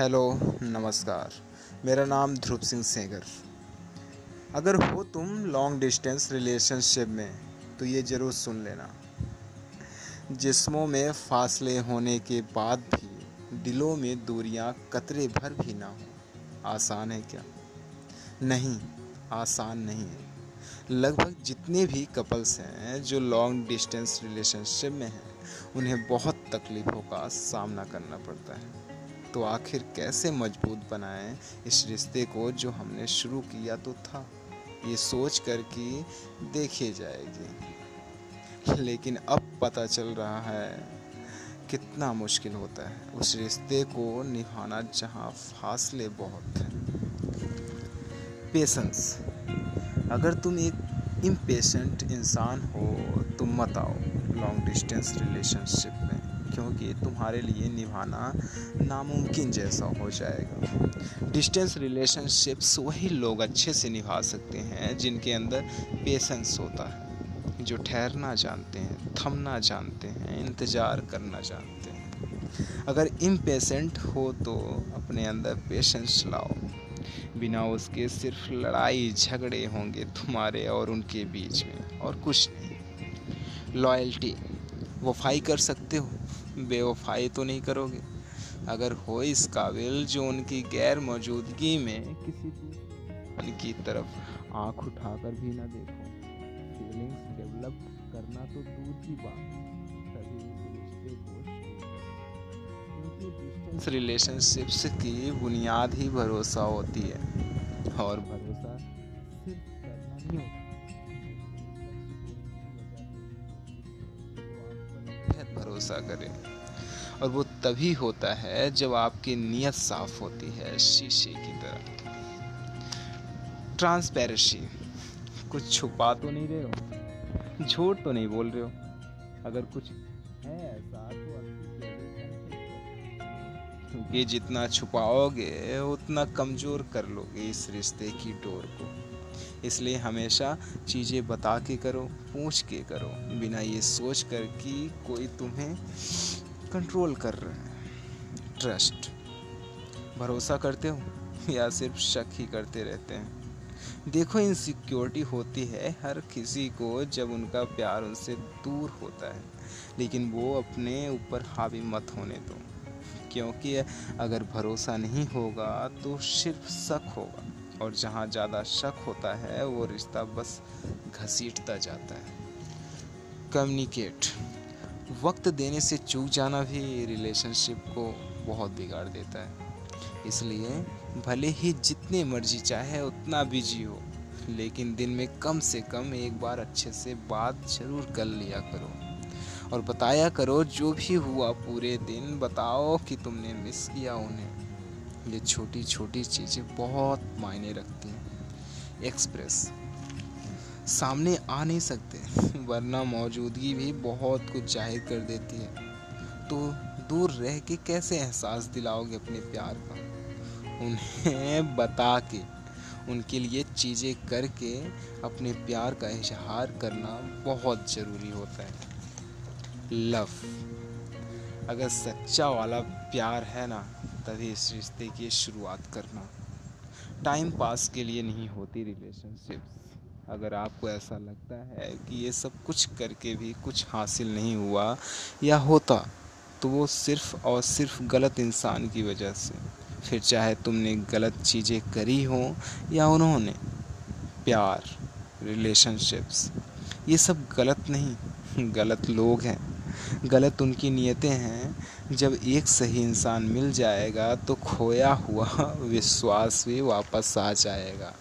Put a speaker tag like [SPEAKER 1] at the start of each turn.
[SPEAKER 1] Hello, नमस्कार। मेरा नाम ध्रुव सिंह सेंगर। अगर हो तुम लॉन्ग डिस्टेंस रिलेशनशिप में तो ये ज़रूर सुन लेना। जिस्मों में फासले होने के बाद भी, दिलों में दूरियाँ कतरे भर भी ना हो। आसान है क्या? नहीं, आसान नहीं है। लगभग जितने भी कपल्स हैं जो लॉन्ग डिस्टेंस रिलेशनशिप में हैं, उन्हें बहुत तकलीफ़ों का सामना करना पड़ता है। तो आखिर कैसे मज़बूत बनाएँ इस रिश्ते को जो हमने शुरू किया तो था? ये सोच कर कि देखी जाएगी। लेकिन अब पता चल रहा है कितना मुश्किल होता है उस रिश्ते को निभाना जहाँ फासले बहुत हैं। पेशेंस। अगर तुम एक इम्पेशेंट इंसान हो तो मत आओ। लॉन्ग डिस्टेंस रिलेशनशिप क्योंकि तुम्हारे लिए निभाना नामुमकिन जैसा हो जाएगा। डिस्टेंस रिलेशनशिप्स वही लोग अच्छे से निभा सकते हैं जिनके अंदर पेशेंस होता है, जो ठहरना जानते हैं, थमना जानते हैं, इंतज़ार करना जानते हैं। अगर इम्पेशेंट हो तो अपने अंदर पेशेंस लाओ। बिना उसके सिर्फ़ लड़ाई झगड़े होंगे तुम्हारे और उनके बीच में, और कुछ नहीं। लॉयल्टी वफाई कर सकते हो। बेवफाई तो नहीं करोगे। अगर हो इस काबिल जो उनकी गैर मौजूदगी में किसी उनकी तरफ़ आँख उठाकर भी ना देखो। फीलिंग्स डेवलप करना तो दूर की बात। तभी को डिस्टेंस रिलेशनशिप्स की बुनियाद ही भरोसा होती है। और भरोसा भरोसा करें। और वो तभी होता है जब आपकी नीयत साफ़ होती है शीशे की तरह। ट्रांसपेरेंसी कुछ छुपा तो नहीं रहे हो? झूठ तो नहीं बोल रहे हो? अगर कुछ है ऐसा तो क्योंकि जितना छुपाओगे, उतना कमज़ोर कर लोगे इस रिश्ते की डोर को। इसलिए हमेशा चीज़ें बता के करो, पूछ के करो, बिना ये सोच कर कि कोई तुम्हें कंट्रोल कर रहा है। ट्रस्ट भरोसा करते हो या सिर्फ़ शक ही करते रहते हैं? देखो इनसिक्योरिटी होती है हर किसी को जब उनका प्यार उनसे दूर होता है, लेकिन वो अपने ऊपर हावी मत होने दो, क्योंकि अगर भरोसा नहीं होगा तो सिर्फ़ शक होगा। और जहाँ ज़्यादा शक होता है, वो रिश्ता बस घसीटता जाता है। कम्युनिकेट वक्त देने से चूक जाना भी रिलेशनशिप को बहुत बिगाड़ देता है। इसलिए भले ही जितने मर्ज़ी चाहे, उतना बिज़ी हो, लेकिन दिन में कम से कम एक बार अच्छे से बात ज़रूर कर लिया करो। और बताया करो, जो भी हुआ पूरे दिन, बताओ कि तुमने मिस किया उन्हें। ये छोटी छोटी चीज़ें बहुत मायने रखती हैं। एक्सप्रेस सामने आ नहीं सकते, वरना मौजूदगी भी बहुत कुछ ज़ाहिर कर देती है। तो दूर रह के कैसे एहसास दिलाओगे अपने प्यार का? उन्हें बता के, उनके लिए चीज़ें करके अपने प्यार का इजहार करना बहुत ज़रूरी होता है। लव अगर सच्चा वाला प्यार है ना तभी इस रिश्ते की शुरुआत करना। टाइम पास के लिए नहीं होती रिलेशनशिप्स अगर आपको ऐसा लगता है कि ये सब कुछ करके भी कुछ हासिल नहीं हुआ या होता तो वो सिर्फ़ और सिर्फ़ गलत इंसान की वजह से। फिर चाहे तुमने गलत चीज़ें करी हो या उन्होंने, प्यार रिलेशनशिप्स ये सब गलत नहीं, गलत लोग हैं। गलत उनकी नीयतें हैं। जब एक सही इंसान मिल जाएगा तो खोया हुआ विश्वास भी वापस आ जाएगा।